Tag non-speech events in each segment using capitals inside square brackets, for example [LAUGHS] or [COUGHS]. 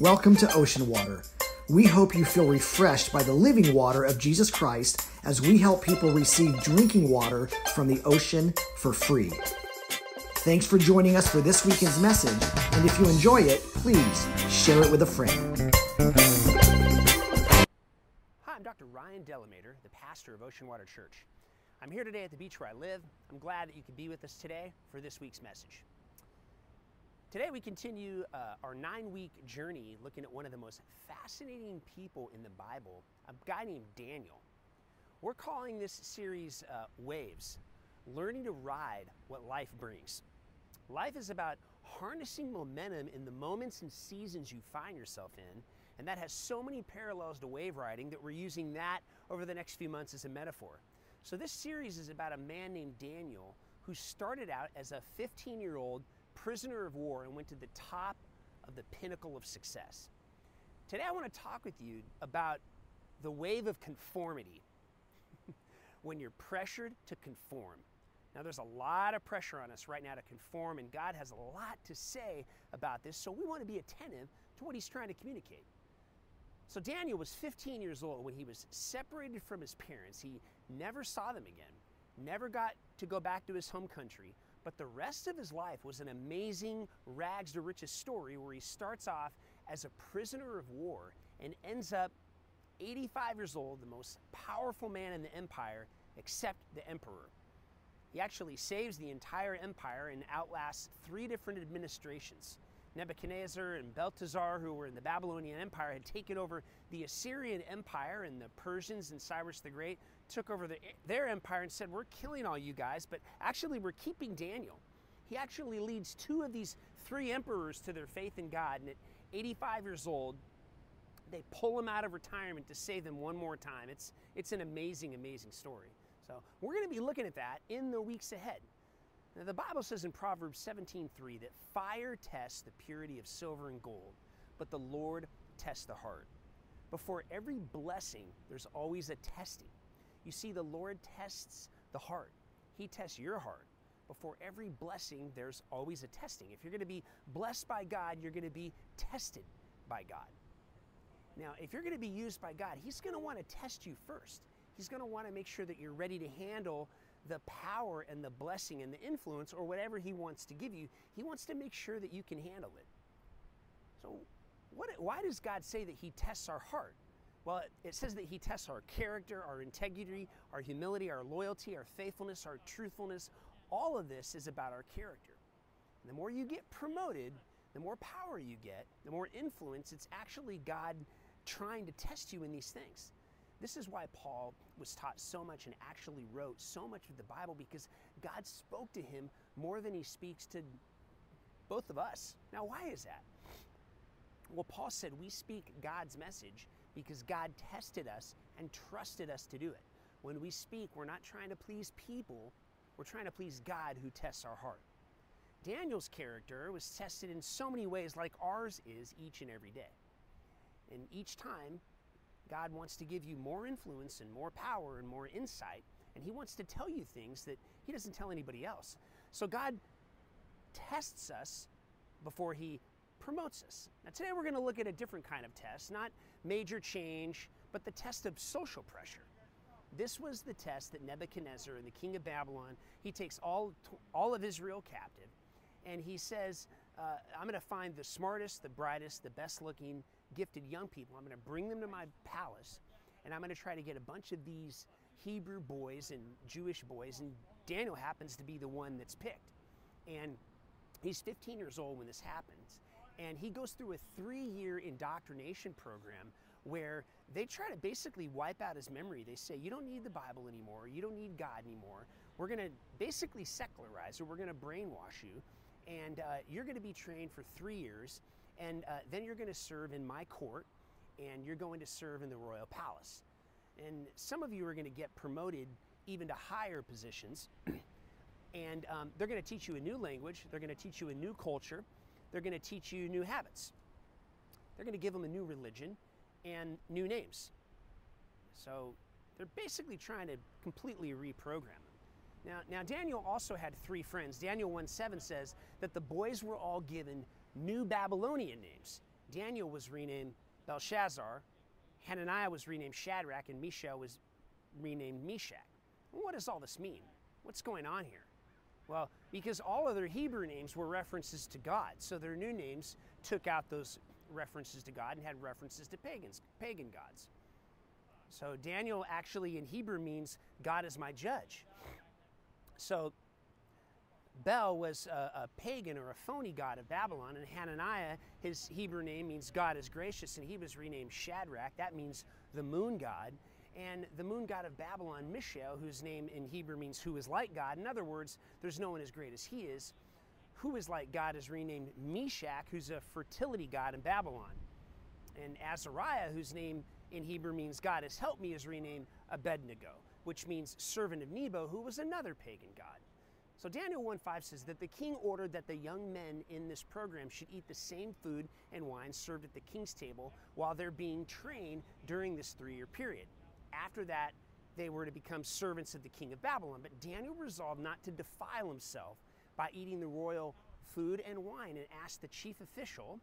Welcome to Ocean Water. We hope you feel refreshed by the living water of Jesus Christ as we help people receive drinking water from the ocean for free. Thanks for joining us for this weekend's message, and if you enjoy it, please share it with a friend. Hi, I'm Dr. Ryan Delamater, the pastor of Ocean Water Church. I'm here today at the beach where I live. I'm glad that you could be with us today for this week's message. Today, we continue uh, our nine week journey looking at one of the most fascinating people in the Bible, a guy named Daniel. We're calling this series uh, Waves Learning to Ride What Life Brings. Life is about harnessing momentum in the moments and seasons you find yourself in, and that has so many parallels to wave riding that we're using that over the next few months as a metaphor. So, this series is about a man named Daniel who started out as a 15 year old prisoner of war and went to the top of the pinnacle of success. Today, I want to talk with you about the wave of conformity [LAUGHS] when you're pressured to conform. Now, there's a lot of pressure on us right now to conform, and God has a lot to say about this, so we want to be attentive to what He's trying to communicate. So, Daniel was 15 years old when he was separated from his parents. He never saw them again, never got to go back to his home country, but the rest of his life was an amazing rags to riches story where he starts off as a prisoner of war and ends up 85 years old, the most powerful man in the empire, except the emperor. He actually saves the entire empire and outlasts three different administrations. Nebuchadnezzar and Belteshazzar, who were in the Babylonian Empire, had taken over the Assyrian Empire, and the Persians and Cyrus the Great took over the, their empire and said, We're killing all you guys, but actually, we're keeping Daniel. He actually leads two of these three emperors to their faith in God, and at 85 years old, they pull him out of retirement to save them one more time. It's, it's an amazing, amazing story. So, we're going to be looking at that in the weeks ahead. Now, the Bible says in Proverbs 17:3 that fire tests the purity of silver and gold, but the Lord tests the heart. Before every blessing, there's always a testing. You see, the Lord tests the heart. He tests your heart. Before every blessing, there's always a testing. If you're going to be blessed by God, you're going to be tested by God. Now, if you're going to be used by God, He's going to want to test you first. He's going to want to make sure that you're ready to handle the power and the blessing and the influence or whatever He wants to give you. He wants to make sure that you can handle it. So, what, why does God say that He tests our heart? Well, it says that He tests our character, our integrity, our humility, our loyalty, our faithfulness, our truthfulness. All of this is about our character. And the more you get promoted, the more power you get, the more influence, it's actually God trying to test you in these things. This is why Paul was taught so much and actually wrote so much of the Bible because God spoke to him more than he speaks to both of us. Now, why is that? Well, Paul said we speak God's message because God tested us and trusted us to do it. When we speak, we're not trying to please people, we're trying to please God who tests our heart. Daniel's character was tested in so many ways, like ours is each and every day. And each time, God wants to give you more influence and more power and more insight, and He wants to tell you things that He doesn't tell anybody else. So God tests us before He promotes us. Now, today we're going to look at a different kind of test, not major change, but the test of social pressure. This was the test that Nebuchadnezzar and the king of Babylon, he takes all, all of Israel captive, and he says, uh, I'm going to find the smartest, the brightest, the best looking, gifted young people. I'm going to bring them to my palace, and I'm going to try to get a bunch of these Hebrew boys and Jewish boys, and Daniel happens to be the one that's picked. And he's 15 years old when this happens, and he goes through a three year indoctrination program where they try to basically wipe out his memory. They say, You don't need the Bible anymore, you don't need God anymore. We're going to basically secularize you, we're going to brainwash you, and uh, you're going to be trained for three years, and uh, then you're going to serve in my court, and you're going to serve in the royal palace. And some of you are going to get promoted even to higher positions. [CLEARS THROAT] and um, they're going to teach you a new language, they're going to teach you a new culture, they're going to teach you new habits. They're going to give them a new religion and new names. So they're basically trying to completely reprogram them. Now, now Daniel also had three friends. Daniel 1 7 says that the boys were all given new Babylonian names, Daniel was renamed Belshazzar, Hananiah was renamed Shadrach, and Mishael was renamed Meshach. what does all this mean? What's going on here? Well, because all other Hebrew names were references to God, so their new names took out those references to God and had references to pagans, pagan gods. So Daniel actually in Hebrew means God is my judge. So Bel was a, a, pagan or a phony god of Babylon, and Hananiah, his Hebrew name means God is gracious, and he was renamed Shadrach. That means the moon god. And the moon god of Babylon, Mishael, whose name in Hebrew means who is like God. In other words, there's no one as great as he is. Who is like God is renamed Meshach, who's a fertility god in Babylon. And Azariah, whose name in Hebrew means God has helped me, is renamed Abednego, which means servant of Nebo, who was another pagan god. So Daniel 1:5 says that the king ordered that the young men in this program should eat the same food and wine served at the king's table while they're being trained during this three-year period. After that, they were to become servants of the king of Babylon. But Daniel resolved not to defile himself by eating the royal food and wine and asked the chief official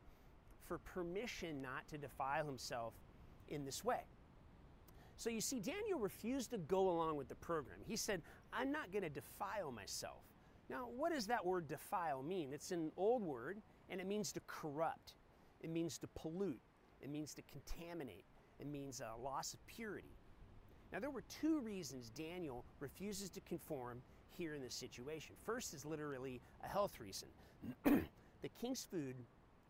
for permission not to defile himself in this way. So you see, Daniel refused to go along with the program. He said, I'm not going to defile myself. Now, what does that word defile mean? It's an old word and it means to corrupt, it means to pollute, it means to contaminate, it means a loss of purity. Now, there were two reasons Daniel refuses to conform here in this situation. First is literally a health reason. [CLEARS THROAT] the king's food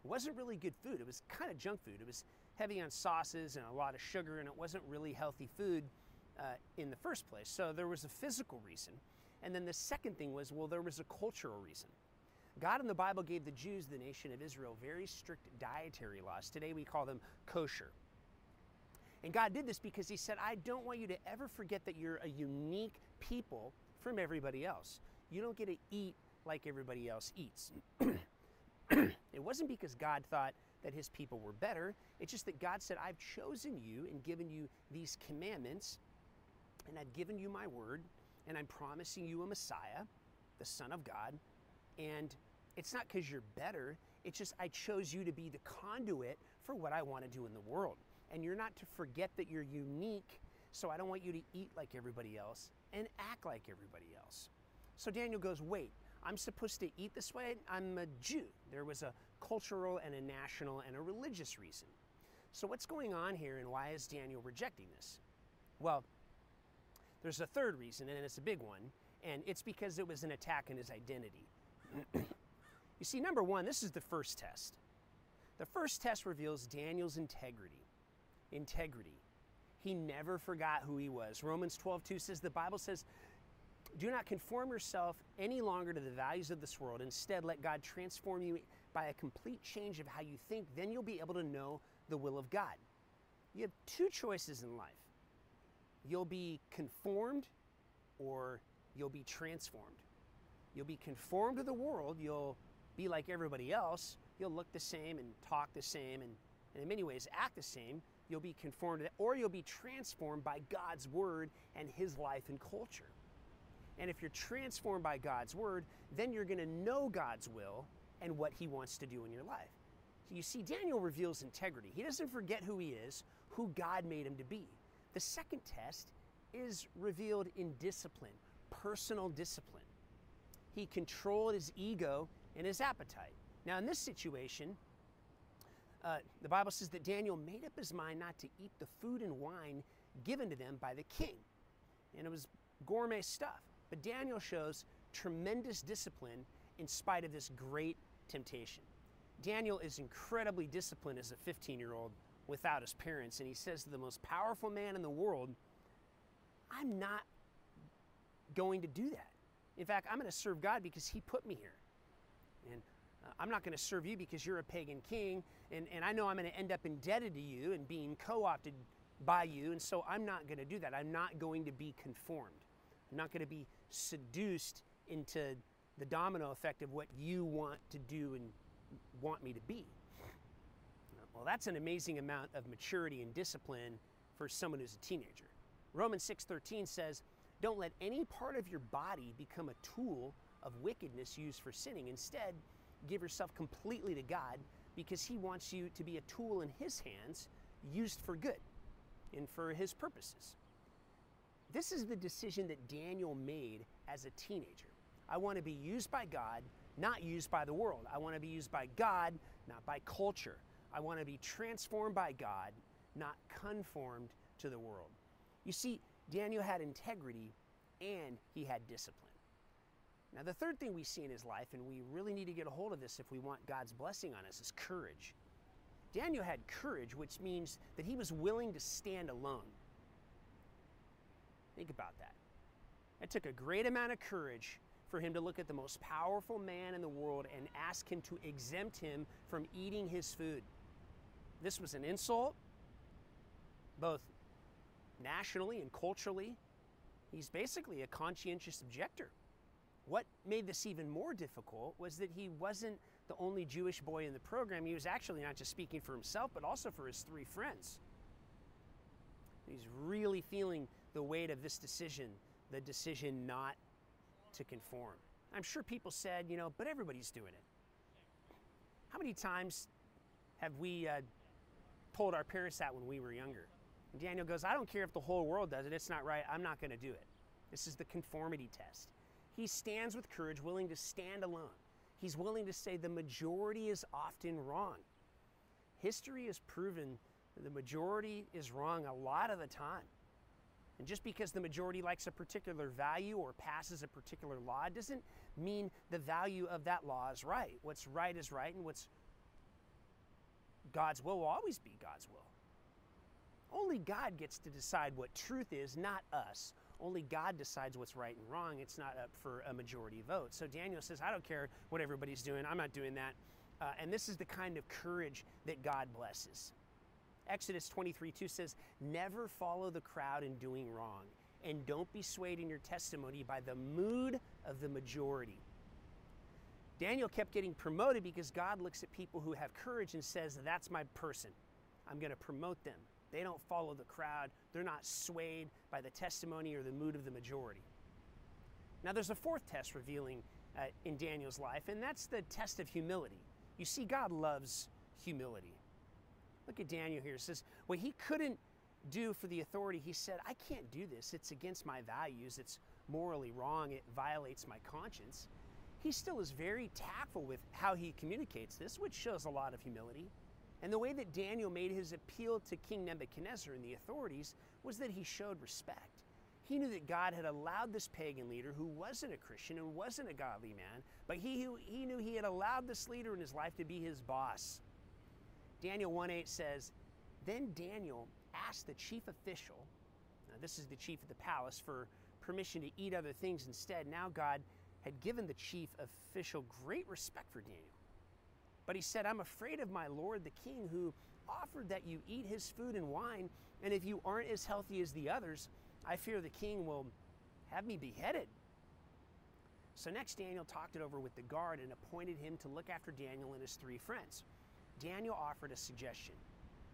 wasn't really good food, it was kind of junk food. It was heavy on sauces and a lot of sugar, and it wasn't really healthy food uh, in the first place. So there was a physical reason. And then the second thing was, well, there was a cultural reason. God in the Bible gave the Jews, the nation of Israel, very strict dietary laws. Today we call them kosher. And God did this because He said, I don't want you to ever forget that you're a unique people from everybody else. You don't get to eat like everybody else eats. [CLEARS THROAT] it wasn't because God thought that His people were better, it's just that God said, I've chosen you and given you these commandments, and I've given you my word, and I'm promising you a Messiah, the Son of God. And it's not because you're better, it's just I chose you to be the conduit for what I want to do in the world. And you're not to forget that you're unique, so I don't want you to eat like everybody else and act like everybody else. So Daniel goes, Wait, I'm supposed to eat this way? I'm a Jew. There was a cultural and a national and a religious reason. So, what's going on here and why is Daniel rejecting this? Well, there's a third reason, and it's a big one, and it's because it was an attack on his identity. [COUGHS] you see, number one, this is the first test. The first test reveals Daniel's integrity. Integrity. He never forgot who he was. Romans 12, 2 says, the Bible says, do not conform yourself any longer to the values of this world. Instead, let God transform you by a complete change of how you think. Then you'll be able to know the will of God. You have two choices in life you'll be conformed or you'll be transformed. You'll be conformed to the world, you'll be like everybody else, you'll look the same and talk the same and, and in many ways act the same. You'll be conformed to that, or you'll be transformed by God's word and his life and culture. And if you're transformed by God's word, then you're going to know God's will and what he wants to do in your life. So you see, Daniel reveals integrity. He doesn't forget who he is, who God made him to be. The second test is revealed in discipline, personal discipline. He controlled his ego and his appetite. Now, in this situation, uh, the Bible says that Daniel made up his mind not to eat the food and wine given to them by the king. And it was gourmet stuff. But Daniel shows tremendous discipline in spite of this great temptation. Daniel is incredibly disciplined as a 15 year old without his parents, and he says to the most powerful man in the world, I'm not going to do that. In fact, I'm going to serve God because he put me here. And Uh, I'm not going to serve you because you're a pagan king, and, and I know I'm going to end up indebted to you and being co opted by you, and so I'm not going to do that. I'm not going to be conformed. I'm not going to be seduced into the domino effect of what you want to do and want me to be. Well, that's an amazing amount of maturity and discipline for someone who's a teenager. Romans 6:13 says, "Don't let any part of your body become a tool of wickedness used for sinning. Instead, give yourself completely to God, because he wants you to be a tool in his hands used for good and for his purposes. This is the decision that Daniel made as a teenager. I want to be used by God, not used by the world. I want to be used by God, not by culture. I want to be transformed by God, not conformed to the world. You see, Daniel had integrity and he had discipline. Now, the third thing we see in his life, and we really need to get a hold of this if we want God's blessing on us, is courage. Daniel had courage, which means that he was willing to stand alone. Think about that. It took a great amount of courage for him to look at the most powerful man in the world and ask him to exempt him from eating his food. This was an insult, both nationally and culturally. He's basically a conscientious objector. What made this even more difficult was that he wasn't the only Jewish boy in the program. He was actually not just speaking for himself, but also for his three friends. He's really feeling the weight of this decision, the decision not to conform. I'm sure people said, you know, but everybody's doing it. How many times have we uh, told our parents that when we were younger? And Daniel goes, I don't care if the whole world does it, it's not right, I'm not going to do it. This is the conformity test. He stands with courage, willing to stand alone. He's willing to say the majority is often wrong. History has proven the majority is wrong a lot of the time. And just because the majority likes a particular value or passes a particular law doesn't mean the value of that law is right. What's right is right, and what's God's will will always be God's will. Only God gets to decide what truth is, not us. Only God decides what's right and wrong. It's not up for a majority vote. So Daniel says, I don't care what everybody's doing. I'm not doing that. Uh, and this is the kind of courage that God blesses. Exodus 23 2 says, Never follow the crowd in doing wrong, and don't be swayed in your testimony by the mood of the majority. Daniel kept getting promoted because God looks at people who have courage and says, That's my person. I'm going to promote them. They don't follow the crowd, they're not swayed by the testimony or the mood of the majority. Now, there's a fourth test revealing uh, in Daniel's life, and that's the test of humility. You see, God loves humility. Look at Daniel here. It says, What he couldn't do for the authority, he said, I can't do this. It's against my values. It's morally wrong. It violates my conscience. He still is very tactful with how he communicates this, which shows a lot of humility. And the way that Daniel made his appeal to King Nebuchadnezzar and the authorities was that he showed respect. He knew that God had allowed this pagan leader who wasn't a Christian and wasn't a godly man, but he, he knew he had allowed this leader in his life to be his boss. Daniel 1:8 says, Then Daniel asked the chief official, now this is the chief of the palace, for permission to eat other things instead. Now God had given the chief official great respect for Daniel. But he said, I'm afraid of my lord the king, who offered that you eat his food and wine, and if you aren't as healthy as the others, I fear the king will have me beheaded. So next, Daniel talked it over with the guard and appointed him to look after Daniel and his three friends. Daniel offered a suggestion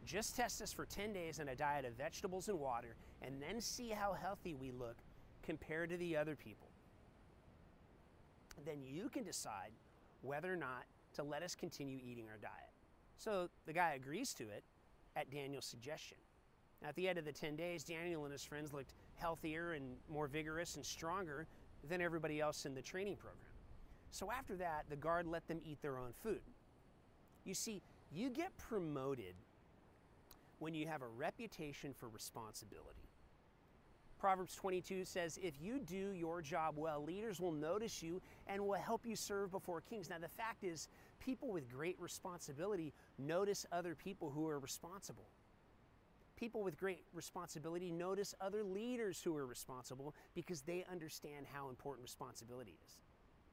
just test us for 10 days on a diet of vegetables and water, and then see how healthy we look compared to the other people. Then you can decide whether or not to let us continue eating our diet. So the guy agrees to it at Daniel's suggestion. Now, at the end of the 10 days, Daniel and his friends looked healthier and more vigorous and stronger than everybody else in the training program. So after that, the guard let them eat their own food. You see, you get promoted when you have a reputation for responsibility. Proverbs 22 says, If you do your job well, leaders will notice you and will help you serve before kings. Now, the fact is, people with great responsibility notice other people who are responsible. People with great responsibility notice other leaders who are responsible because they understand how important responsibility is.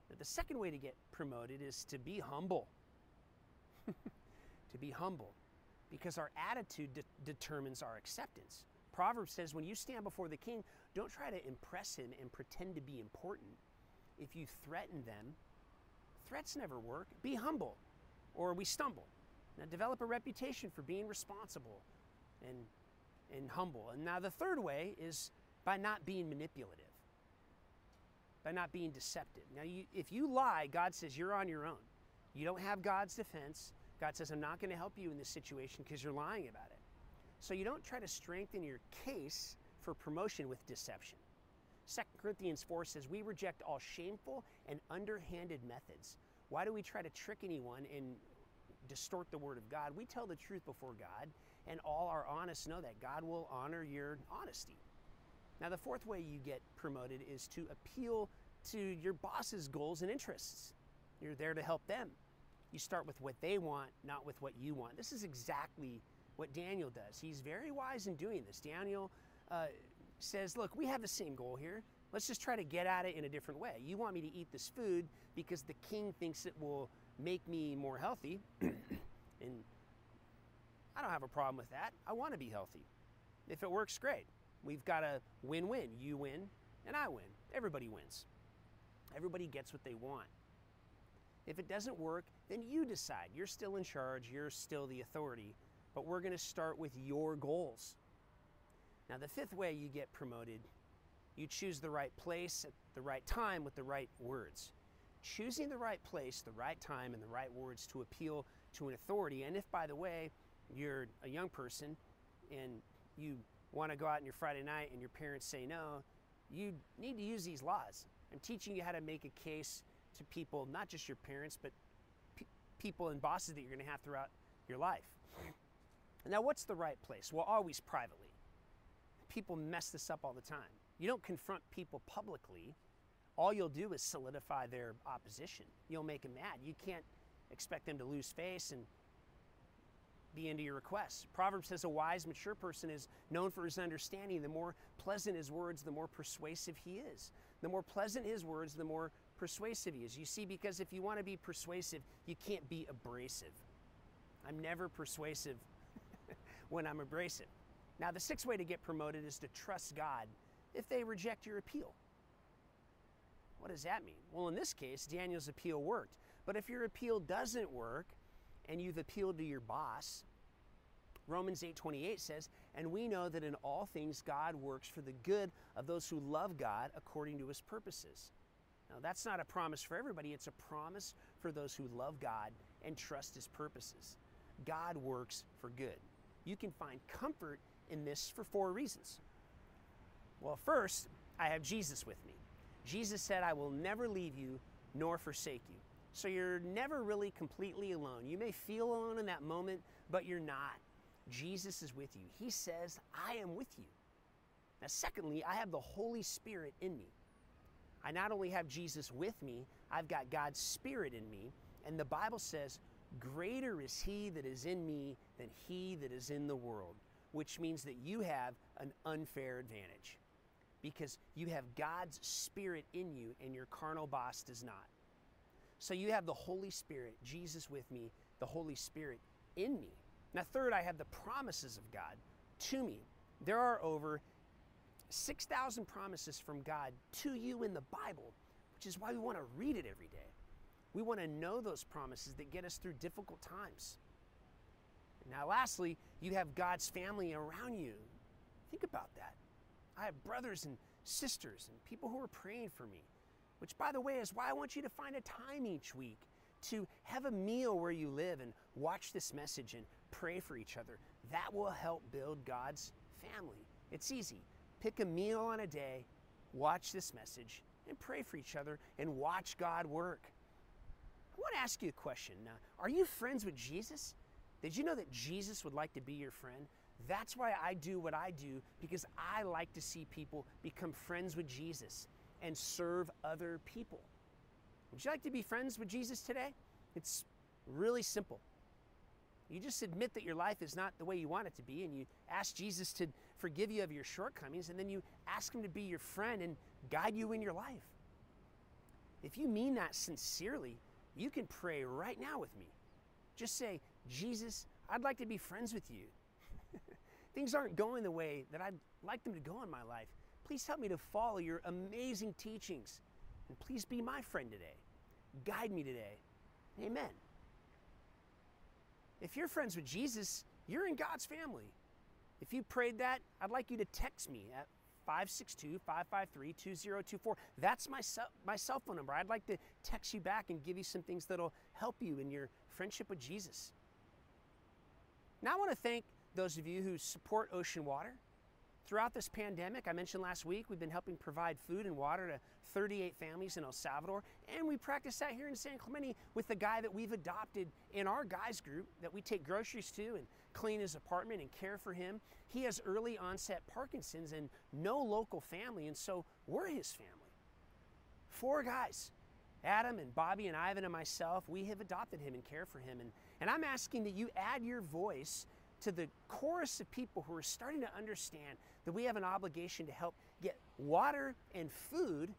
Now, the second way to get promoted is to be humble. [LAUGHS] to be humble because our attitude de- determines our acceptance. Proverbs says when you stand before the king, don't try to impress him and pretend to be important. If you threaten them, threats never work. Be humble or we stumble. Now develop a reputation for being responsible and, and humble. And now the third way is by not being manipulative, by not being deceptive. Now, you, if you lie, God says you're on your own. You don't have God's defense. God says, I'm not going to help you in this situation because you're lying about it. So you don't try to strengthen your case for promotion with deception. 2 Corinthians 4 says, We reject all shameful and underhanded methods. Why do we try to trick anyone and distort the word of God? We tell the truth before God, and all our honest know that God will honor your honesty. Now, the fourth way you get promoted is to appeal to your boss's goals and interests. You're there to help them. You start with what they want, not with what you want. This is exactly what Daniel does. He's very wise in doing this. Daniel uh, says, Look, we have the same goal here. Let's just try to get at it in a different way. You want me to eat this food because the king thinks it will make me more healthy. [CLEARS THROAT] and I don't have a problem with that. I want to be healthy. If it works, great. We've got a win win. You win, and I win. Everybody wins. Everybody gets what they want. If it doesn't work, then you decide. You're still in charge, you're still the authority, but we're going to start with your goals. Now, the fifth way you get promoted, you choose the right place at the right time with the right words. Choosing the right place, the right time, and the right words to appeal to an authority. And if, by the way, you're a young person and you want to go out on your Friday night and your parents say no, you need to use these laws. I'm teaching you how to make a case to people, not just your parents, but pe- people and bosses that you're going to have throughout your life. Now, what's the right place? Well, always privately. People mess this up all the time. You don't confront people publicly. All you'll do is solidify their opposition. You'll make them mad. You can't expect them to lose face and be into your requests. Proverbs says a wise, mature person is known for his understanding. The more pleasant his words, the more persuasive he is. The more pleasant his words, the more persuasive he is. You see, because if you want to be persuasive, you can't be abrasive. I'm never persuasive when I'm abrasive. Now, the sixth way to get promoted is to trust God if they reject your appeal. What does that mean? Well, in this case, Daniel's appeal worked. But if your appeal doesn't work and you've appealed to your boss, Romans 8:28 says, "And we know that in all things God works for the good of those who love God according to his purposes." Now, that's not a promise for everybody, it's a promise for those who love God and trust his purposes. God works for good. You can find comfort in this for four reasons. Well, first, I have Jesus with me. Jesus said, I will never leave you nor forsake you. So you're never really completely alone. You may feel alone in that moment, but you're not. Jesus is with you. He says, I am with you. Now, secondly, I have the Holy Spirit in me. I not only have Jesus with me, I've got God's Spirit in me. And the Bible says, Greater is He that is in me than He that is in the world, which means that you have an unfair advantage because you have God's Spirit in you and your carnal boss does not. So you have the Holy Spirit, Jesus with me, the Holy Spirit in me. Now, third, I have the promises of God to me. There are over 6,000 promises from God to you in the Bible, which is why we want to read it every day. We want to know those promises that get us through difficult times. Now, lastly, you have God's family around you. Think about that. I have brothers and sisters and people who are praying for me, which, by the way, is why I want you to find a time each week to have a meal where you live and watch this message and pray for each other. That will help build God's family. It's easy. Pick a meal on a day, watch this message, and pray for each other and watch God work. I want to ask you a question. Now, are you friends with Jesus? Did you know that Jesus would like to be your friend? That's why I do what I do because I like to see people become friends with Jesus and serve other people. Would you like to be friends with Jesus today? It's really simple. You just admit that your life is not the way you want it to be, and you ask Jesus to forgive you of your shortcomings, and then you ask Him to be your friend and guide you in your life. If you mean that sincerely, you can pray right now with me. Just say, Jesus, I'd like to be friends with you. [LAUGHS] Things aren't going the way that I'd like them to go in my life. Please help me to follow your amazing teachings. And please be my friend today. Guide me today. Amen. If you're friends with Jesus, you're in God's family. If you prayed that, I'd like you to text me at 562-553-2024. That's my, my cell phone number. I'd like to text you back and give you some things that'll help you in your friendship with Jesus. Now I want to thank those of you who support Ocean Water. Throughout this pandemic, I mentioned last week, we've been helping provide food and water to 38 families in El Salvador, and we practice that here in San Clemente with the guy that we've adopted in our guys group that we take groceries to and clean his apartment and care for him. He has early onset Parkinson's and no local family, and so we're his family. Four guys. Adam and Bobby and Ivan and myself, we have adopted him and care for him. And, and I'm asking that you add your voice to the chorus of people who are starting to understand that we have an obligation to help get water and food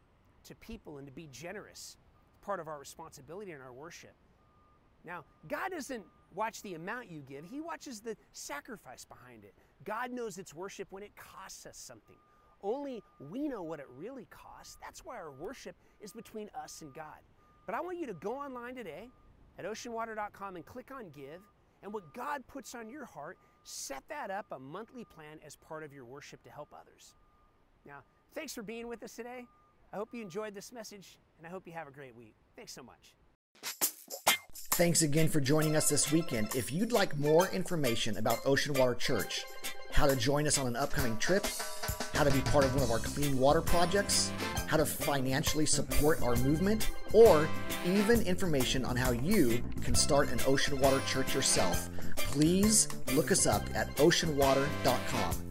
to people and to be generous. It's Part of our responsibility in our worship. Now, God doesn't watch the amount you give, He watches the sacrifice behind it. God knows it's worship when it costs us something. Only we know what it really costs. That's why our worship is between us and God. But I want you to go online today at oceanwater.com and click on Give. And what God puts on your heart, set that up a monthly plan as part of your worship to help others. Now, thanks for being with us today. I hope you enjoyed this message, and I hope you have a great week. Thanks so much. Thanks again for joining us this weekend. If you'd like more information about Ocean Water Church, how to join us on an upcoming trip, how to be part of one of our clean water projects, how to financially support our movement, or even information on how you can start an ocean water church yourself, please look us up at oceanwater.com.